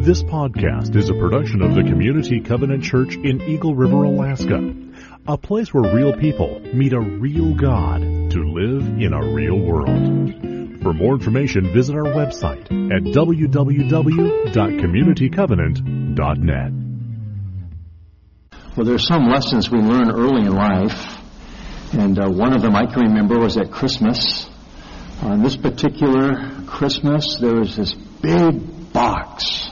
This podcast is a production of the Community Covenant Church in Eagle River, Alaska. A place where real people meet a real God to live in a real world. For more information, visit our website at www.communitycovenant.net. Well, there's some lessons we learn early in life, and uh, one of them I can remember was at Christmas. On this particular Christmas, there was this big box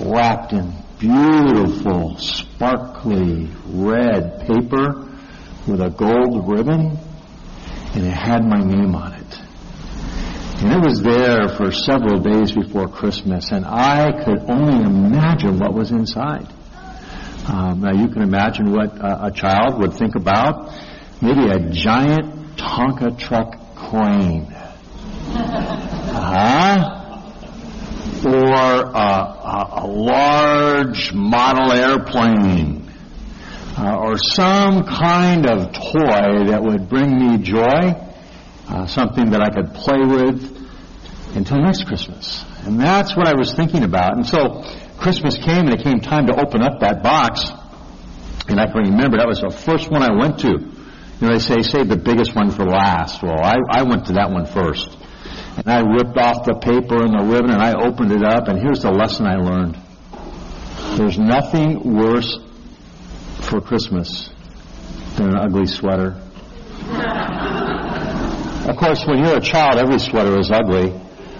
wrapped in beautiful, sparkly red paper with a gold ribbon, and it had my name on it. And it was there for several days before Christmas, and I could only imagine what was inside. Um, now you can imagine what a, a child would think about. Maybe a giant Tonka truck crane. Uh-huh or a, a, a large model airplane uh, or some kind of toy that would bring me joy, uh, something that I could play with until next Christmas. And that's what I was thinking about. And so Christmas came and it came time to open up that box. And I can remember that was the first one I went to. You know, they say, save the biggest one for last. Well, I, I went to that one first. And I ripped off the paper and the ribbon and I opened it up and here's the lesson I learned. There's nothing worse for Christmas than an ugly sweater. of course, when you're a child, every sweater is ugly.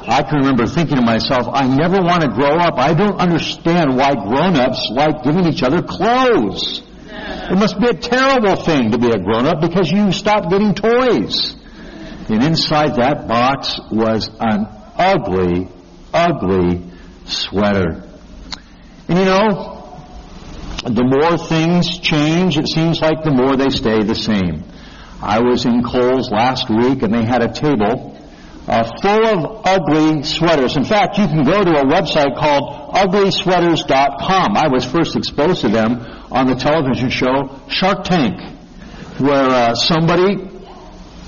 I can remember thinking to myself, I never want to grow up. I don't understand why grown-ups like giving each other clothes. It must be a terrible thing to be a grown-up because you stop getting toys. And inside that box was an ugly, ugly sweater. And you know, the more things change, it seems like the more they stay the same. I was in Kohl's last week and they had a table uh, full of ugly sweaters. In fact, you can go to a website called uglysweaters.com. I was first exposed to them on the television show Shark Tank, where uh, somebody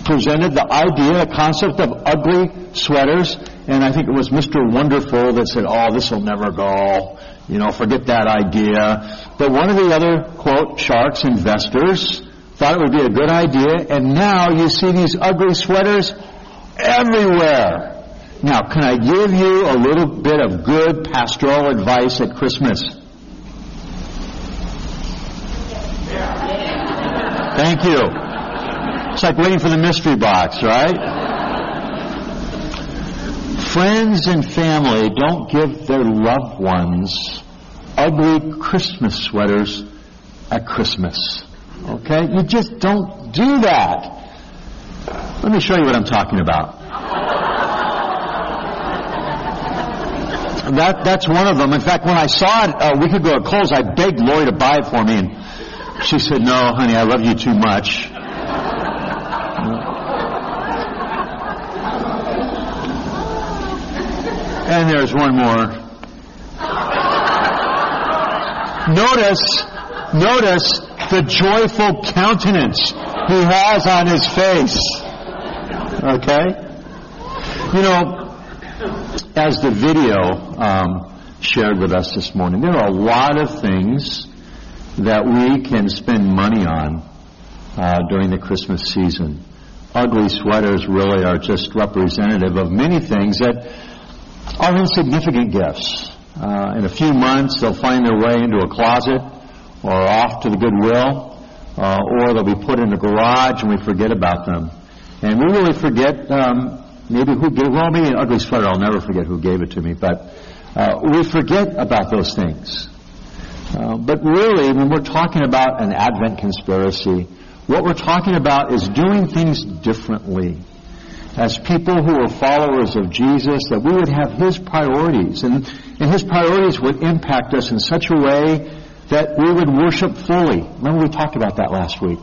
presented the idea, the concept of ugly sweaters, and I think it was Mr. Wonderful that said, oh, this will never go. You know, forget that idea. But one of the other, quote, sharks investors thought it would be a good idea, and now you see these ugly sweaters everywhere. Now, can I give you a little bit of good pastoral advice at Christmas? Thank you. It's like waiting for the mystery box, right? Friends and family don't give their loved ones ugly Christmas sweaters at Christmas. Okay? You just don't do that. Let me show you what I'm talking about. That, that's one of them. In fact, when I saw it a week ago at Kohl's, I begged Lori to buy it for me, and she said, no, honey, I love you too much. And there's one more. Notice, notice the joyful countenance he has on his face. Okay? You know, as the video um, shared with us this morning, there are a lot of things that we can spend money on uh, during the Christmas season. Ugly sweaters really are just representative of many things that are insignificant gifts. Uh, in a few months, they'll find their way into a closet or off to the Goodwill, uh, or they'll be put in the garage and we forget about them. And we really forget um, maybe who gave, well, maybe an ugly sweater, I'll never forget who gave it to me, but uh, we forget about those things. Uh, but really, when we're talking about an Advent conspiracy, what we're talking about is doing things differently as people who are followers of Jesus, that we would have His priorities. And, and His priorities would impact us in such a way that we would worship fully. Remember we talked about that last week.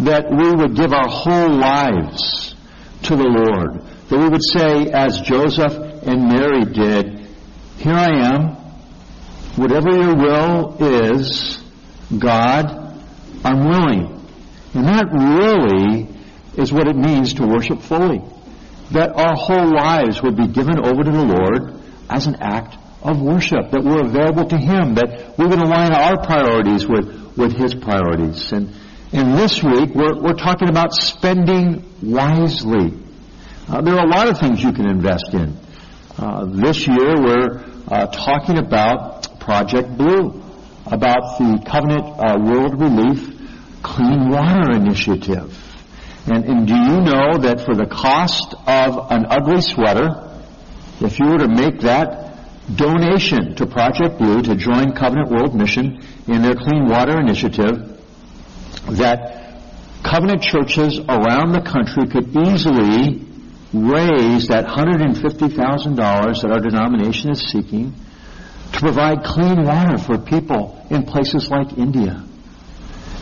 That we would give our whole lives to the Lord. That we would say, as Joseph and Mary did, Here I am. Whatever your will is, God, I'm willing. And that really is what it means to worship fully. That our whole lives would be given over to the Lord as an act of worship, that we're available to Him, that we would align our priorities with, with His priorities. And, and this week, we're, we're talking about spending wisely. Uh, there are a lot of things you can invest in. Uh, this year, we're uh, talking about Project Blue, about the Covenant uh, World Relief Clean Water Initiative. And, and do you know that for the cost of an ugly sweater, if you were to make that donation to Project Blue to join Covenant World Mission in their Clean Water Initiative, that covenant churches around the country could easily raise that $150,000 that our denomination is seeking to provide clean water for people in places like India.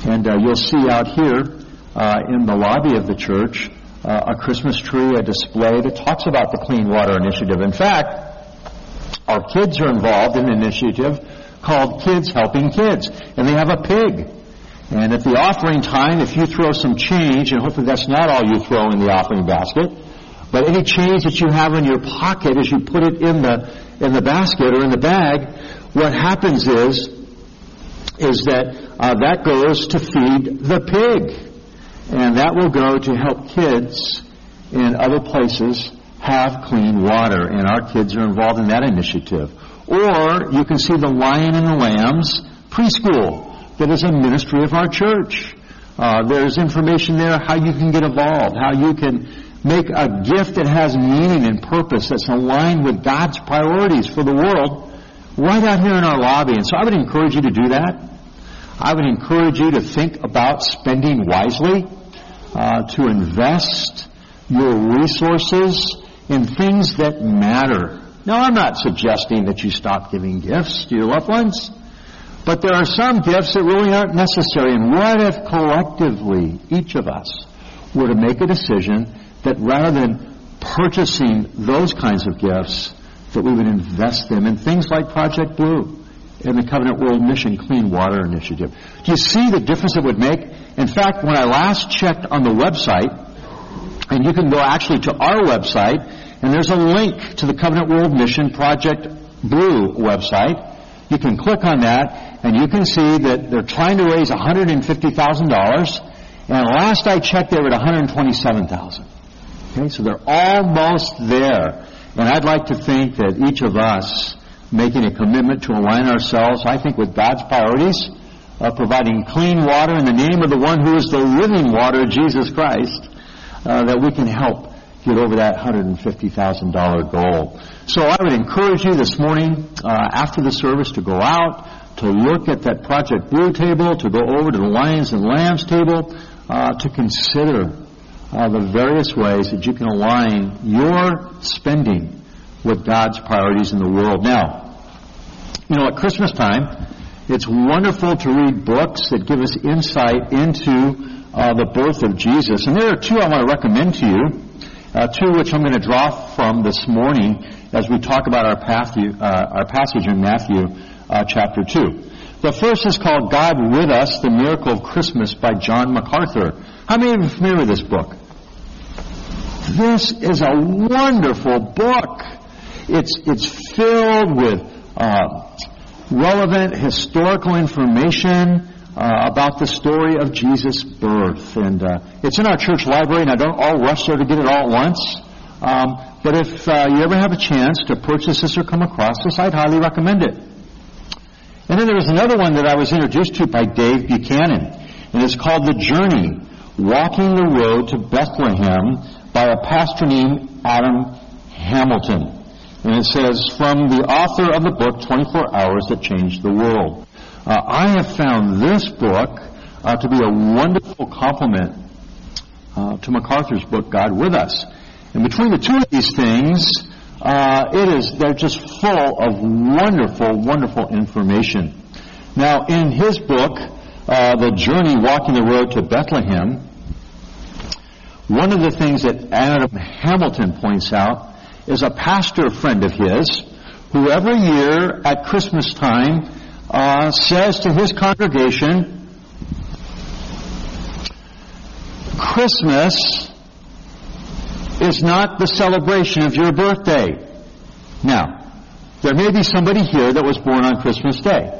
And uh, you'll see out here in the lobby of the church uh, a Christmas tree, a display that talks about the Clean Water Initiative. In fact, our kids are involved in an initiative called Kids Helping Kids, and they have a pig. And at the offering time, if you throw some change, and hopefully that's not all you throw in the offering basket, but any change that you have in your pocket as you put it in the in the basket or in the bag, what happens is is that uh, that goes to feed the pig, and that will go to help kids in other places have clean water, and our kids are involved in that initiative. Or you can see the Lion and the Lambs preschool that is a ministry of our church. Uh, there's information there how you can get involved, how you can make a gift that has meaning and purpose that's aligned with God's priorities for the world right out here in our lobby. And so I would encourage you to do that. I would encourage you to think about spending wisely, uh, to invest your resources in things that matter. Now, I'm not suggesting that you stop giving gifts to your loved ones, but there are some gifts that really aren't necessary. And what if collectively, each of us, were to make a decision that rather than purchasing those kinds of gifts, that we would invest them in things like Project Blue and the Covenant World Mission Clean Water Initiative. Do you see the difference it would make? In fact, when I last checked on the website, and you can go actually to our website, and there's a link to the Covenant World Mission Project Blue website. You can click on that, and you can see that they're trying to raise $150,000. And last I checked, they were at $127,000. Okay, so they're almost there. And I'd like to think that each of us making a commitment to align ourselves, I think, with God's priorities of providing clean water in the name of the one who is the living water, Jesus Christ, uh, that we can help get over that $150,000 goal. So I would encourage you this morning, uh, after the service, to go out, to look at that Project Blue table, to go over to the Lions and Lambs table, uh, to consider uh, the various ways that you can align your spending with God's priorities in the world. Now, you know, at Christmas time, it's wonderful to read books that give us insight into uh, the birth of Jesus. And there are two I want to recommend to you, uh, two which I'm going to draw from this morning as we talk about our, path, uh, our passage in Matthew uh, chapter 2. The first is called God with Us, The Miracle of Christmas by John MacArthur. How many of you are familiar with this book? This is a wonderful book. It's, it's filled with uh, relevant historical information uh, about the story of Jesus' birth. And uh, it's in our church library, and I don't all rush there to get it all at once. Um, but if uh, you ever have a chance to purchase this or come across this, I'd highly recommend it. And then there was another one that I was introduced to by Dave Buchanan, and it's called The Journey, Walking the Road to Bethlehem by a pastor named Adam Hamilton. And it says, from the author of the book, 24 Hours That Changed the World. Uh, I have found this book uh, to be a wonderful complement uh, to MacArthur's book, God with Us. And between the two of these things, uh, it is they're just full of wonderful, wonderful information. Now, in his book, uh, The Journey Walking the Road to Bethlehem, one of the things that Adam Hamilton points out is a pastor friend of his who every year at Christmas time uh, says to his congregation, Christmas is not the celebration of your birthday. Now, there may be somebody here that was born on Christmas Day.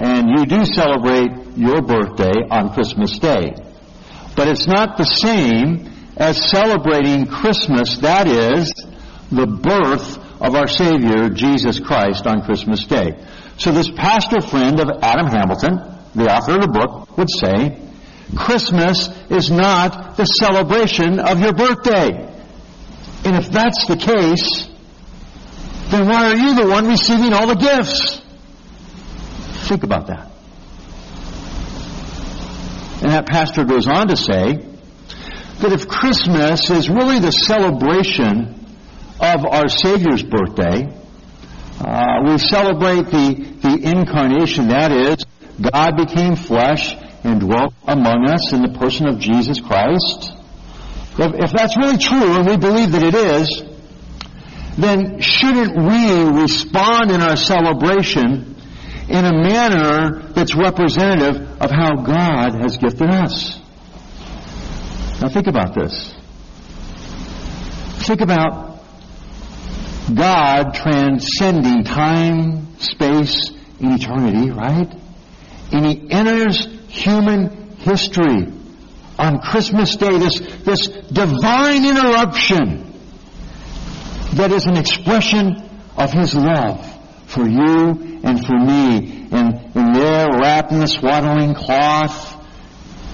And you do celebrate your birthday on Christmas Day. But it's not the same as celebrating Christmas, that is, the birth of our Savior, Jesus Christ, on Christmas Day. So this pastor friend of Adam Hamilton, the author of the book, would say, Christmas is not the celebration of your birthday. And if that's the case, then why are you the one receiving all the gifts? Think about that. And that pastor goes on to say that if Christmas is really the celebration of our Savior's birthday, uh, we celebrate the, the incarnation, that is, God became flesh and dwelt among us in the person of Jesus Christ. If, if that's really true, and we believe that it is, then shouldn't we respond in our celebration in a manner that's representative of how God has gifted us? Now think about this. Think about God transcending time, space, and eternity, right? And He enters human history on Christmas Day, this, this divine interruption that is an expression of His love for you and for me. And, and there, wrapped in the swaddling cloth,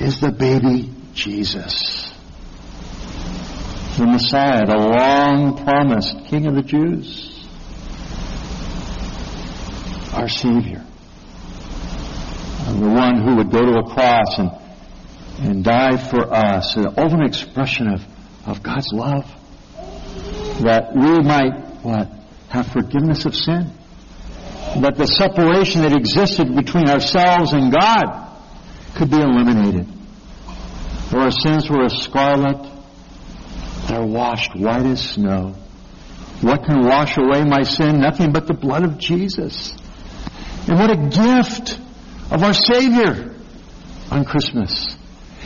is the baby Jesus. The Messiah, the long promised King of the Jews. Our Savior. The one who would go to a cross and, and die for us. An ultimate expression of, of God's love. That we might, what? Have forgiveness of sin that the separation that existed between ourselves and God could be eliminated. For our sins were as scarlet, they're washed white as snow. What can wash away my sin? Nothing but the blood of Jesus. And what a gift of our Savior on Christmas.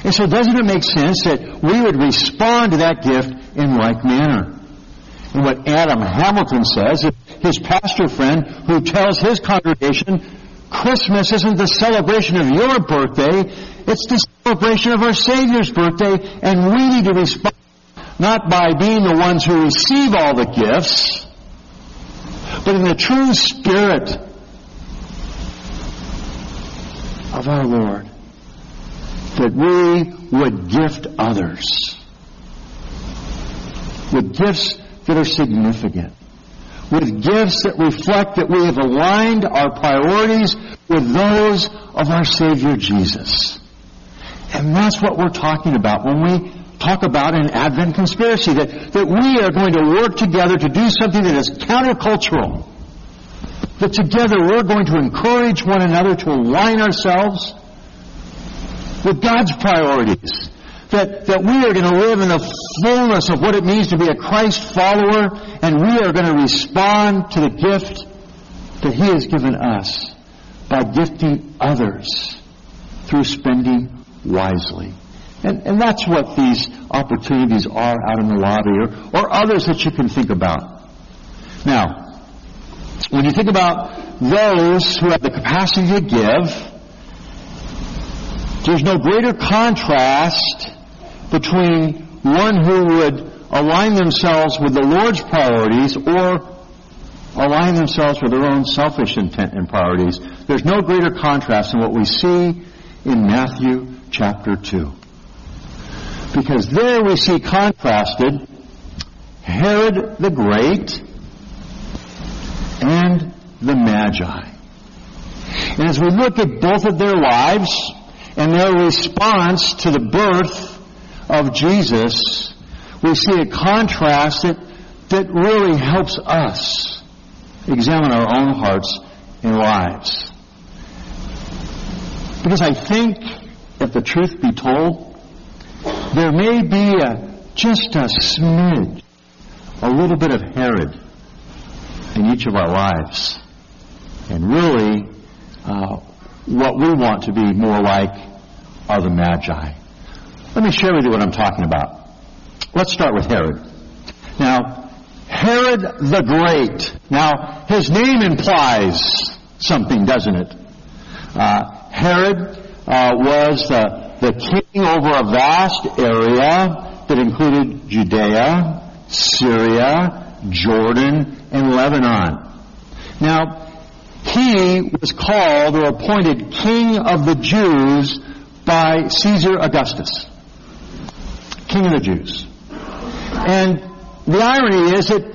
And so doesn't it make sense that we would respond to that gift in like manner? And what Adam Hamilton says, his pastor friend who tells his congregation, Christmas isn't the celebration of your birthday, it's the celebration of our Savior's birthday, and we need to respond not by being the ones who receive all the gifts, but in the true spirit of our Lord, that we would gift others with gifts that are significant with gifts that reflect that we have aligned our priorities with those of our Savior Jesus. And that's what we're talking about when we talk about an Advent conspiracy, that, that we are going to work together to do something that is countercultural. That together we're going to encourage one another to align ourselves with God's priorities that, that we are going to live in the fullness of what it means to be a Christ follower, and we are going to respond to the gift that He has given us by gifting others through spending wisely. And, and that's what these opportunities are out in the lobby or, or others that you can think about. Now, when you think about those who have the capacity to give, there's no greater contrast between one who would align themselves with the Lord's priorities or align themselves with their own selfish intent and priorities. There's no greater contrast than what we see in Matthew chapter 2. Because there we see contrasted Herod the Great and the Magi. And as we look at both of their lives and their response to the birth of Jesus, we see a contrast that, that really helps us examine our own hearts and lives. Because I think, if the truth be told, there may be a, just a smidge, a little bit of Herod in each of our lives. And really, uh, what we want to be more like are the Magi. Let me share with you what I'm talking about. Let's start with Herod. Now, Herod the Great. Now, his name implies something, doesn't it? Uh, Herod uh, was the, the king over a vast area that included Judea, Syria, Jordan, and Lebanon. Now, he was called or appointed king of the Jews by Caesar Augustus. King of the Jews. And the irony is that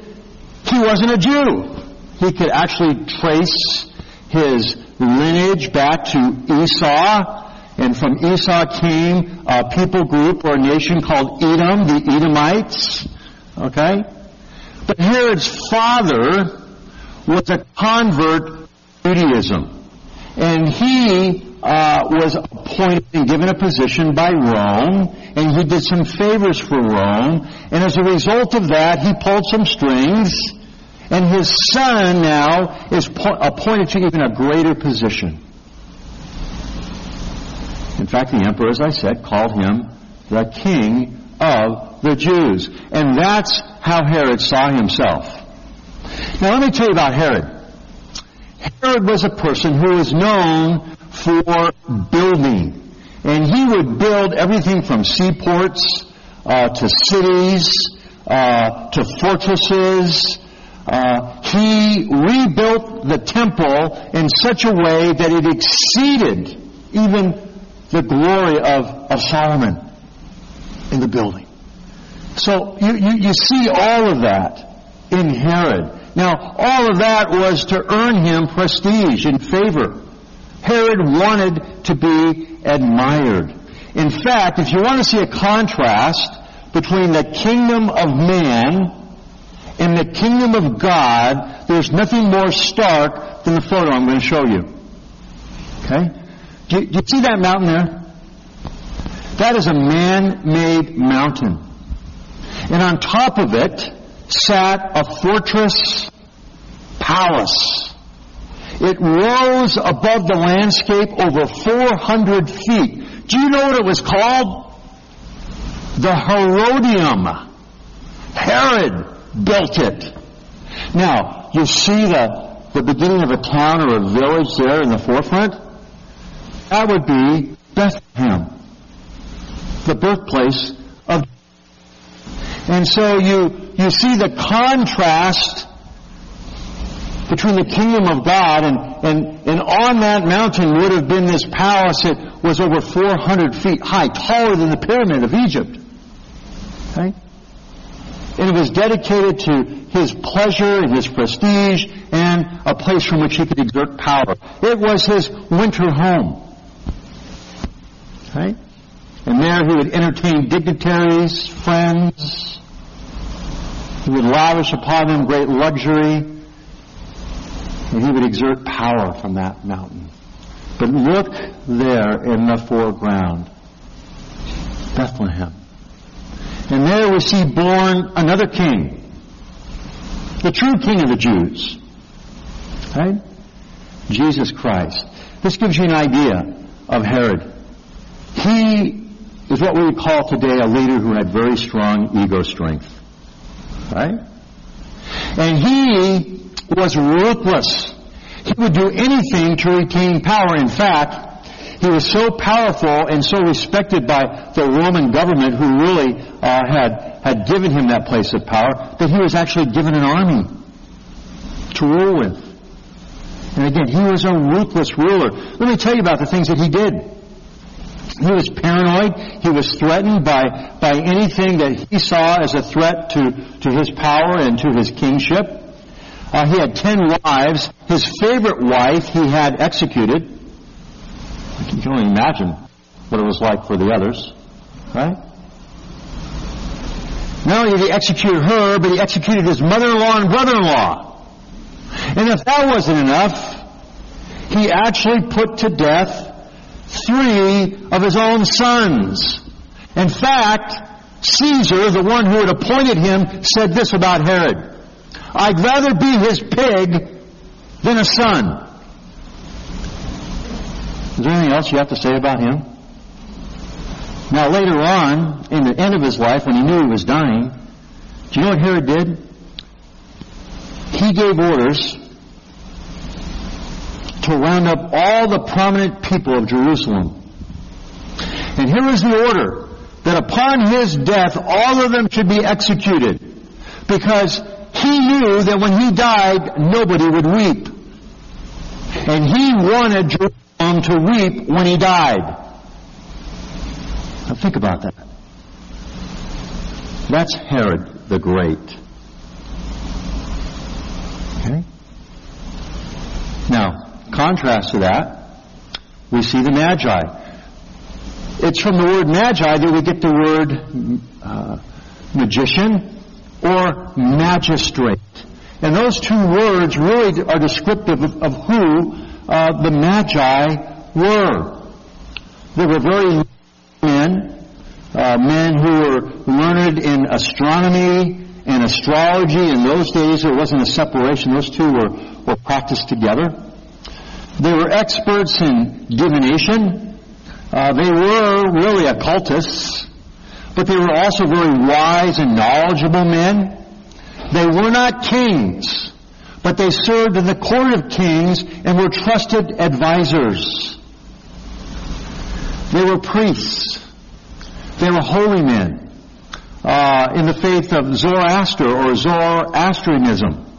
he wasn't a Jew. He could actually trace his lineage back to Esau, and from Esau came a people group or a nation called Edom, the Edomites. Okay? But Herod's father was a convert to Judaism. And he uh, was appointed and given a position by Rome, and he did some favors for Rome. And as a result of that, he pulled some strings, and his son now is po- appointed to even a greater position. In fact, the emperor, as I said, called him the king of the Jews. And that's how Herod saw himself. Now let me tell you about Herod. Herod was a person who was known for building. And he would build everything from seaports uh, to cities uh, to fortresses. Uh, he rebuilt the temple in such a way that it exceeded even the glory of, of Solomon in the building. So you, you, you see all of that in Herod. Now, all of that was to earn him prestige and favor. Herod wanted to be admired. In fact, if you want to see a contrast between the kingdom of man and the kingdom of God, there's nothing more stark than the photo I'm going to show you. Okay? Do you, do you see that mountain there? That is a man-made mountain. And on top of it sat a fortress palace. It rose above the landscape over 400 feet. Do you know what it was called? The Herodium. Herod built it. Now, you see the, the beginning of a town or a village there in the forefront? That would be Bethlehem, the birthplace of. And so you, you see the contrast between the kingdom of God and, and, and on that mountain would have been this palace that was over 400 feet high, taller than the pyramid of Egypt. Okay? And it was dedicated to his pleasure and his prestige and a place from which he could exert power. It was his winter home. Okay? And there he would entertain dignitaries, friends. He would lavish upon them great luxury. And he would exert power from that mountain. But look there in the foreground. Bethlehem. And there we see born another king. The true king of the Jews. Right? Jesus Christ. This gives you an idea of Herod. He is what we would call today a leader who had very strong ego strength. Right? And he was ruthless. He would do anything to retain power. In fact, he was so powerful and so respected by the Roman government who really uh, had, had given him that place of power that he was actually given an army to rule with. And again, he was a ruthless ruler. Let me tell you about the things that he did. He was paranoid. He was threatened by, by anything that he saw as a threat to, to his power and to his kingship. Uh, he had ten wives. His favorite wife he had executed. You can only imagine what it was like for the others, right? Not only did he execute her, but he executed his mother-in-law and brother-in-law. And if that wasn't enough, he actually put to death three of his own sons. In fact, Caesar, the one who had appointed him, said this about Herod. I'd rather be his pig than a son. Is there anything else you have to say about him? Now later on, in the end of his life, when he knew he was dying, do you know what Herod did? he gave orders to round up all the prominent people of Jerusalem. And here is the order that upon his death all of them should be executed because he knew that when he died nobody would weep. And he wanted Jerusalem to weep when he died. Now think about that. That's Herod the Great. Okay? Now, contrast to that, we see the Magi. It's from the word Magi that we get the word uh, magician or magistrate. And those two words really are descriptive of, of who uh, the Magi were. They were very men, uh, men who were learned in astronomy and astrology. In those days, there wasn't a separation. Those two were, were practiced together. They were experts in divination. Uh, they were really occultists, but they were also very wise and knowledgeable men. They were not kings, but they served in the court of kings and were trusted advisors. They were priests. They were holy men uh, in the faith of Zoroaster or Zoroastrianism.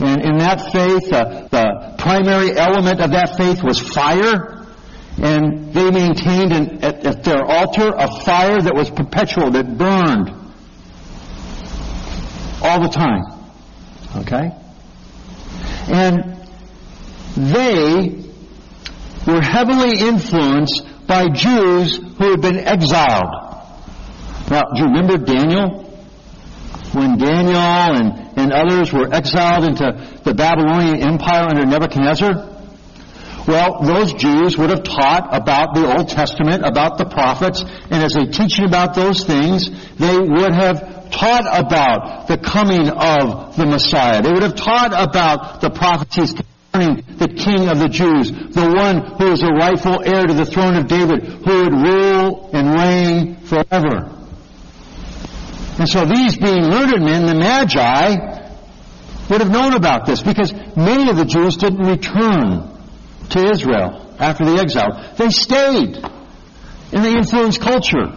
And in that faith, uh, the primary element of that faith was fire. And they maintained an, at, at their altar a fire that was perpetual, that burned all the time. Okay? And they were heavily influenced by Jews who had been exiled. Now, do you remember Daniel? When Daniel and, and others were exiled into the Babylonian Empire under Nebuchadnezzar? Well, those Jews would have taught about the Old Testament, about the prophets, and as they teaching about those things, they would have taught about the coming of the Messiah. They would have taught about the prophecies concerning the King of the Jews, the one who is a rightful heir to the throne of David, who would rule and reign forever. And so these being learned men, the Magi, would have known about this because many of the Jews didn't return to Israel after the exile. They stayed and they influenced culture.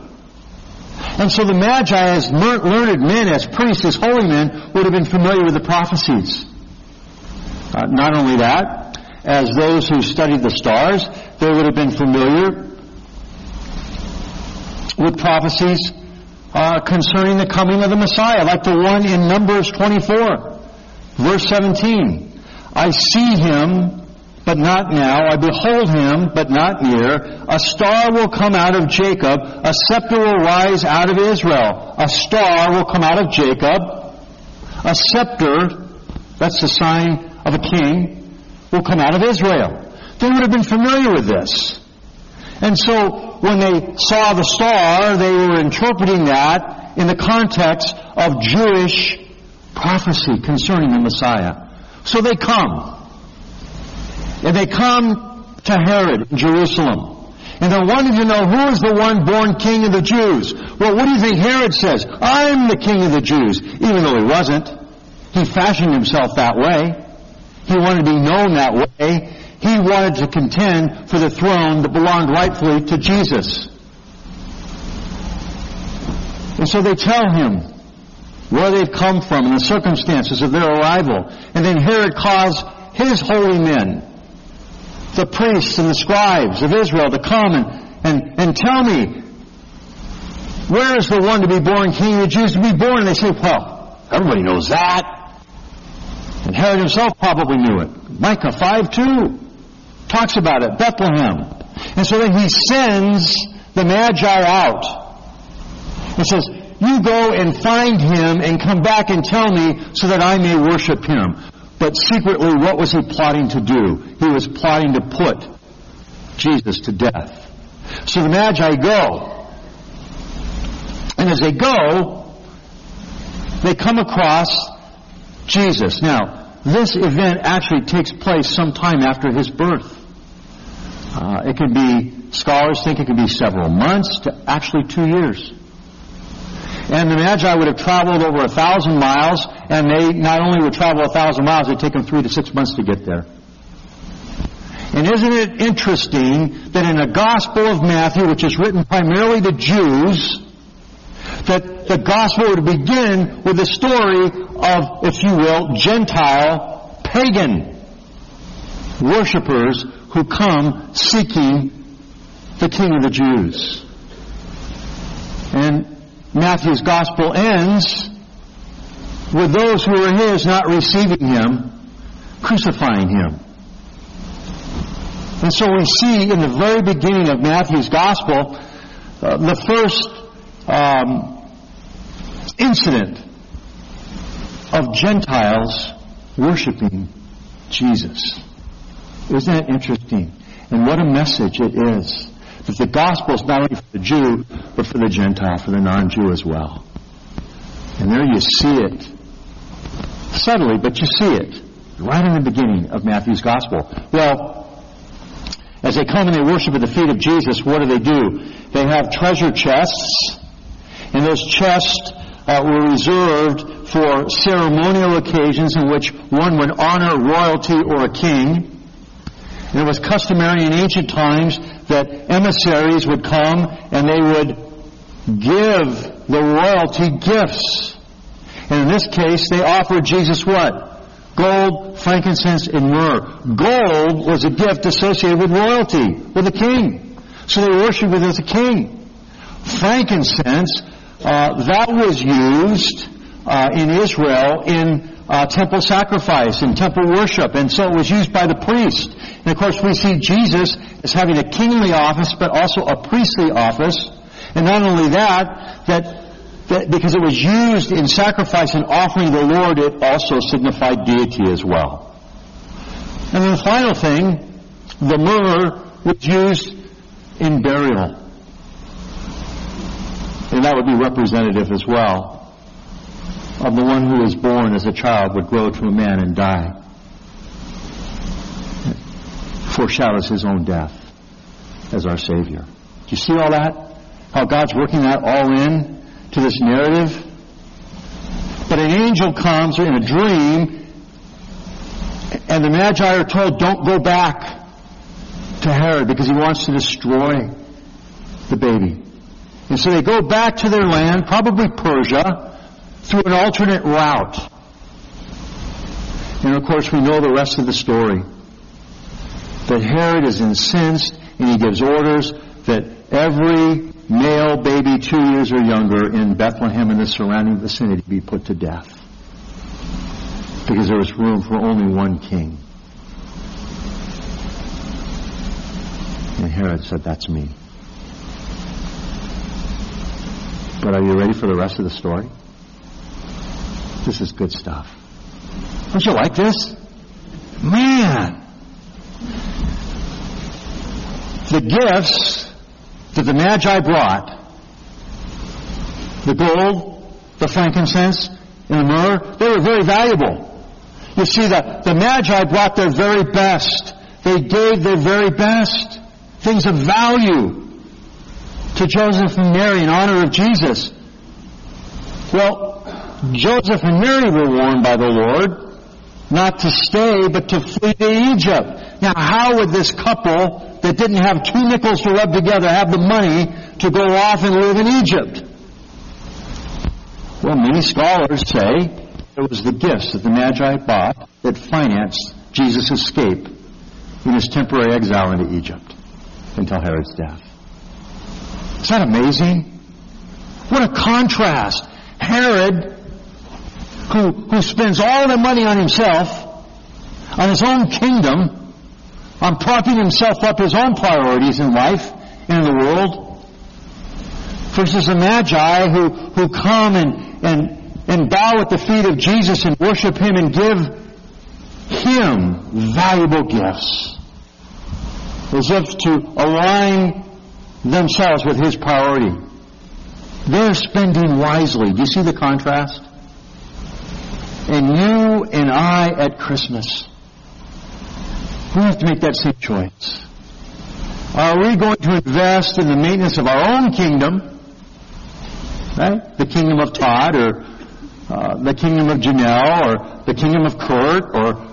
And so the Magi, as learned men, as priests, as holy men, would have been familiar with the prophecies. Uh, not only that, as those who studied the stars, they would have been familiar with prophecies uh, concerning the coming of the Messiah, like the one in Numbers 24, verse 17. I see him but not now. I behold him, but not near. A star will come out of Jacob. A scepter will rise out of Israel. A star will come out of Jacob. A scepter, that's the sign of a king, will come out of Israel. They would have been familiar with this. And so when they saw the star, they were interpreting that in the context of Jewish prophecy concerning the Messiah. So they come. And they come to Herod in Jerusalem. And they're wanting to know who is the one born king of the Jews. Well, what do you think Herod says? I'm the king of the Jews. Even though he wasn't. He fashioned himself that way. He wanted to be known that way. He wanted to contend for the throne that belonged rightfully to Jesus. And so they tell him where they've come from and the circumstances of their arrival. And then Herod calls his holy men the priests and the scribes of Israel to come and, and, and tell me, where is the one to be born king of the Jews to be born? And they say, well, everybody knows that. And Herod himself probably knew it. Micah 5 2 talks about it, Bethlehem. And so then he sends the Magi out. He says, you go and find him and come back and tell me so that I may worship him. But secretly, what was he plotting to do? He was plotting to put Jesus to death. So the Magi go. And as they go, they come across Jesus. Now, this event actually takes place sometime after his birth. Uh, it could be, scholars think it could be several months to actually two years. And the Magi would have traveled over a thousand miles, and they not only would travel a thousand miles, it'd take them three to six months to get there. And isn't it interesting that in the Gospel of Matthew, which is written primarily to Jews, that the Gospel would begin with the story of, if you will, Gentile, pagan worshippers who come seeking the King of the Jews. And Matthew's Gospel ends with those who are his not receiving him, crucifying him. And so we see in the very beginning of Matthew's Gospel uh, the first um, incident of Gentiles worshiping Jesus. Isn't that interesting? And what a message it is that the gospel is not only for the Jew, but for the Gentile, for the non-Jew as well. And there you see it. Subtly, but you see it. Right in the beginning of Matthew's gospel. Well, as they come and they worship at the feet of Jesus, what do they do? They have treasure chests, and those chests uh, were reserved for ceremonial occasions in which one would honor royalty or a king. And it was customary in ancient times that emissaries would come and they would give the royalty gifts. And in this case, they offered Jesus what? Gold, frankincense, and myrrh. Gold was a gift associated with royalty, with a king. So they worshiped it as a king. Frankincense, uh, that was used uh, in Israel in uh, temple sacrifice and temple worship, and so it was used by the priest. And of course, we see Jesus as having a kingly office, but also a priestly office. And not only that, that, that because it was used in sacrifice and offering the Lord, it also signified deity as well. And then the final thing, the myrrh was used in burial. And that would be representative as well of the one who was born as a child would grow to a man and die. Foreshadows his own death as our Savior. Do you see all that? How God's working that all in to this narrative? But an angel comes in a dream, and the Magi are told, don't go back to Herod because he wants to destroy the baby. And so they go back to their land, probably Persia, through an alternate route. And of course, we know the rest of the story. That Herod is incensed and he gives orders that every male baby two years or younger in Bethlehem and the surrounding vicinity be put to death. Because there was room for only one king. And Herod said, That's me. But are you ready for the rest of the story? This is good stuff. Don't you like this? Man! The gifts that the Magi brought, the gold, the frankincense, and the myrrh, they were very valuable. You see, the, the Magi brought their very best. They gave their very best. Things of value to Joseph and Mary in honor of Jesus. Well, Joseph and Mary were warned by the Lord not to stay, but to flee to Egypt. Now, how would this couple that didn't have two nickels to rub together have the money to go off and live in Egypt? Well, many scholars say it was the gifts that the Magi bought that financed Jesus' escape in his temporary exile into Egypt until Herod's death. Is that amazing? What a contrast. Herod who, who spends all the money on himself, on his own kingdom, on propping himself up his own priorities in life and in the world, versus the Magi who, who come and, and, and bow at the feet of Jesus and worship Him and give Him valuable gifts. As if to align themselves with His priority. They're spending wisely. Do you see the contrast? And you and I at Christmas. We have to make that same choice. Are we going to invest in the maintenance of our own kingdom Right? The kingdom of Todd or uh, the kingdom of Janelle or the kingdom of Kurt or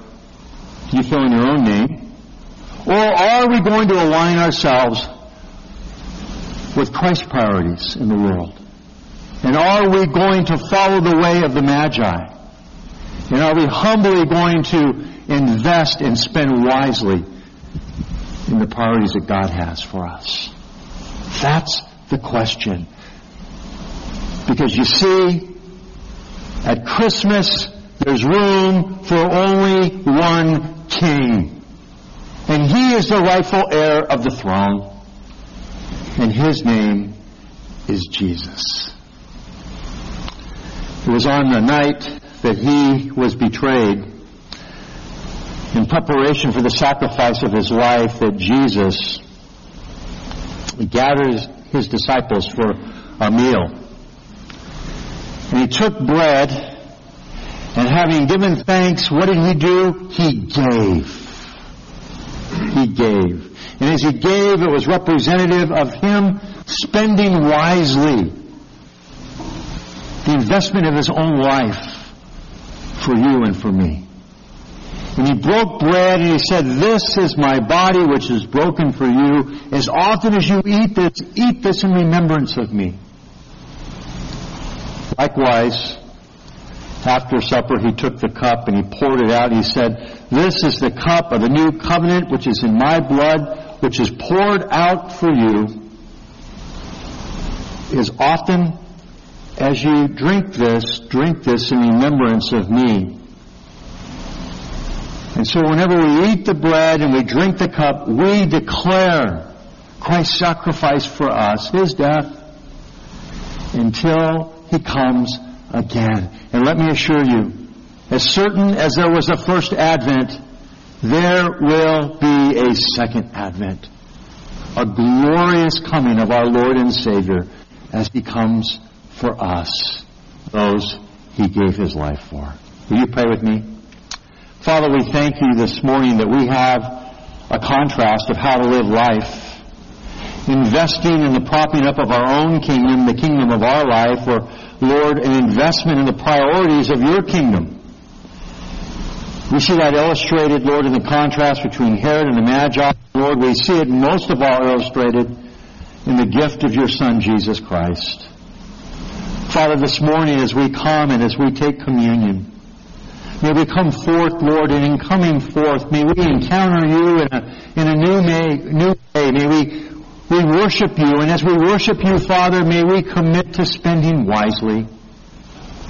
you fill in your own name? Or are we going to align ourselves with Christ's priorities in the world? And are we going to follow the way of the Magi? And are we humbly going to invest and spend wisely in the priorities that God has for us? That's the question. Because you see, at Christmas, there's room for only one king. And he is the rightful heir of the throne. And his name is Jesus. It was on the night that he was betrayed in preparation for the sacrifice of his life that Jesus gathers his disciples for a meal. And he took bread, and having given thanks, what did he do? He gave. He gave. And as he gave, it was representative of him spending wisely the investment of his own life for you and for me. And he broke bread and he said, This is my body which is broken for you. As often as you eat this, eat this in remembrance of me. Likewise, after supper, he took the cup and he poured it out. He said, This is the cup of the new covenant which is in my blood, which is poured out for you. As often as you drink this, drink this in remembrance of me. And so whenever we eat the bread and we drink the cup, we declare Christ's sacrifice for us, His death, until He comes again. And let me assure you, as certain as there was a first advent, there will be a second advent. A glorious coming of our Lord and Savior as He comes for us, those He gave His life for. Will you pray with me? Father, we thank you this morning that we have a contrast of how to live life. Investing in the propping up of our own kingdom, the kingdom of our life, or, Lord, an investment in the priorities of your kingdom. We see that illustrated, Lord, in the contrast between Herod and the Magi. Lord, we see it most of all illustrated in the gift of your Son, Jesus Christ. Father, this morning as we come and as we take communion, May we come forth, Lord, and in coming forth, may we encounter you in a, in a new, may, new way. May we, we worship you, and as we worship you, Father, may we commit to spending wisely.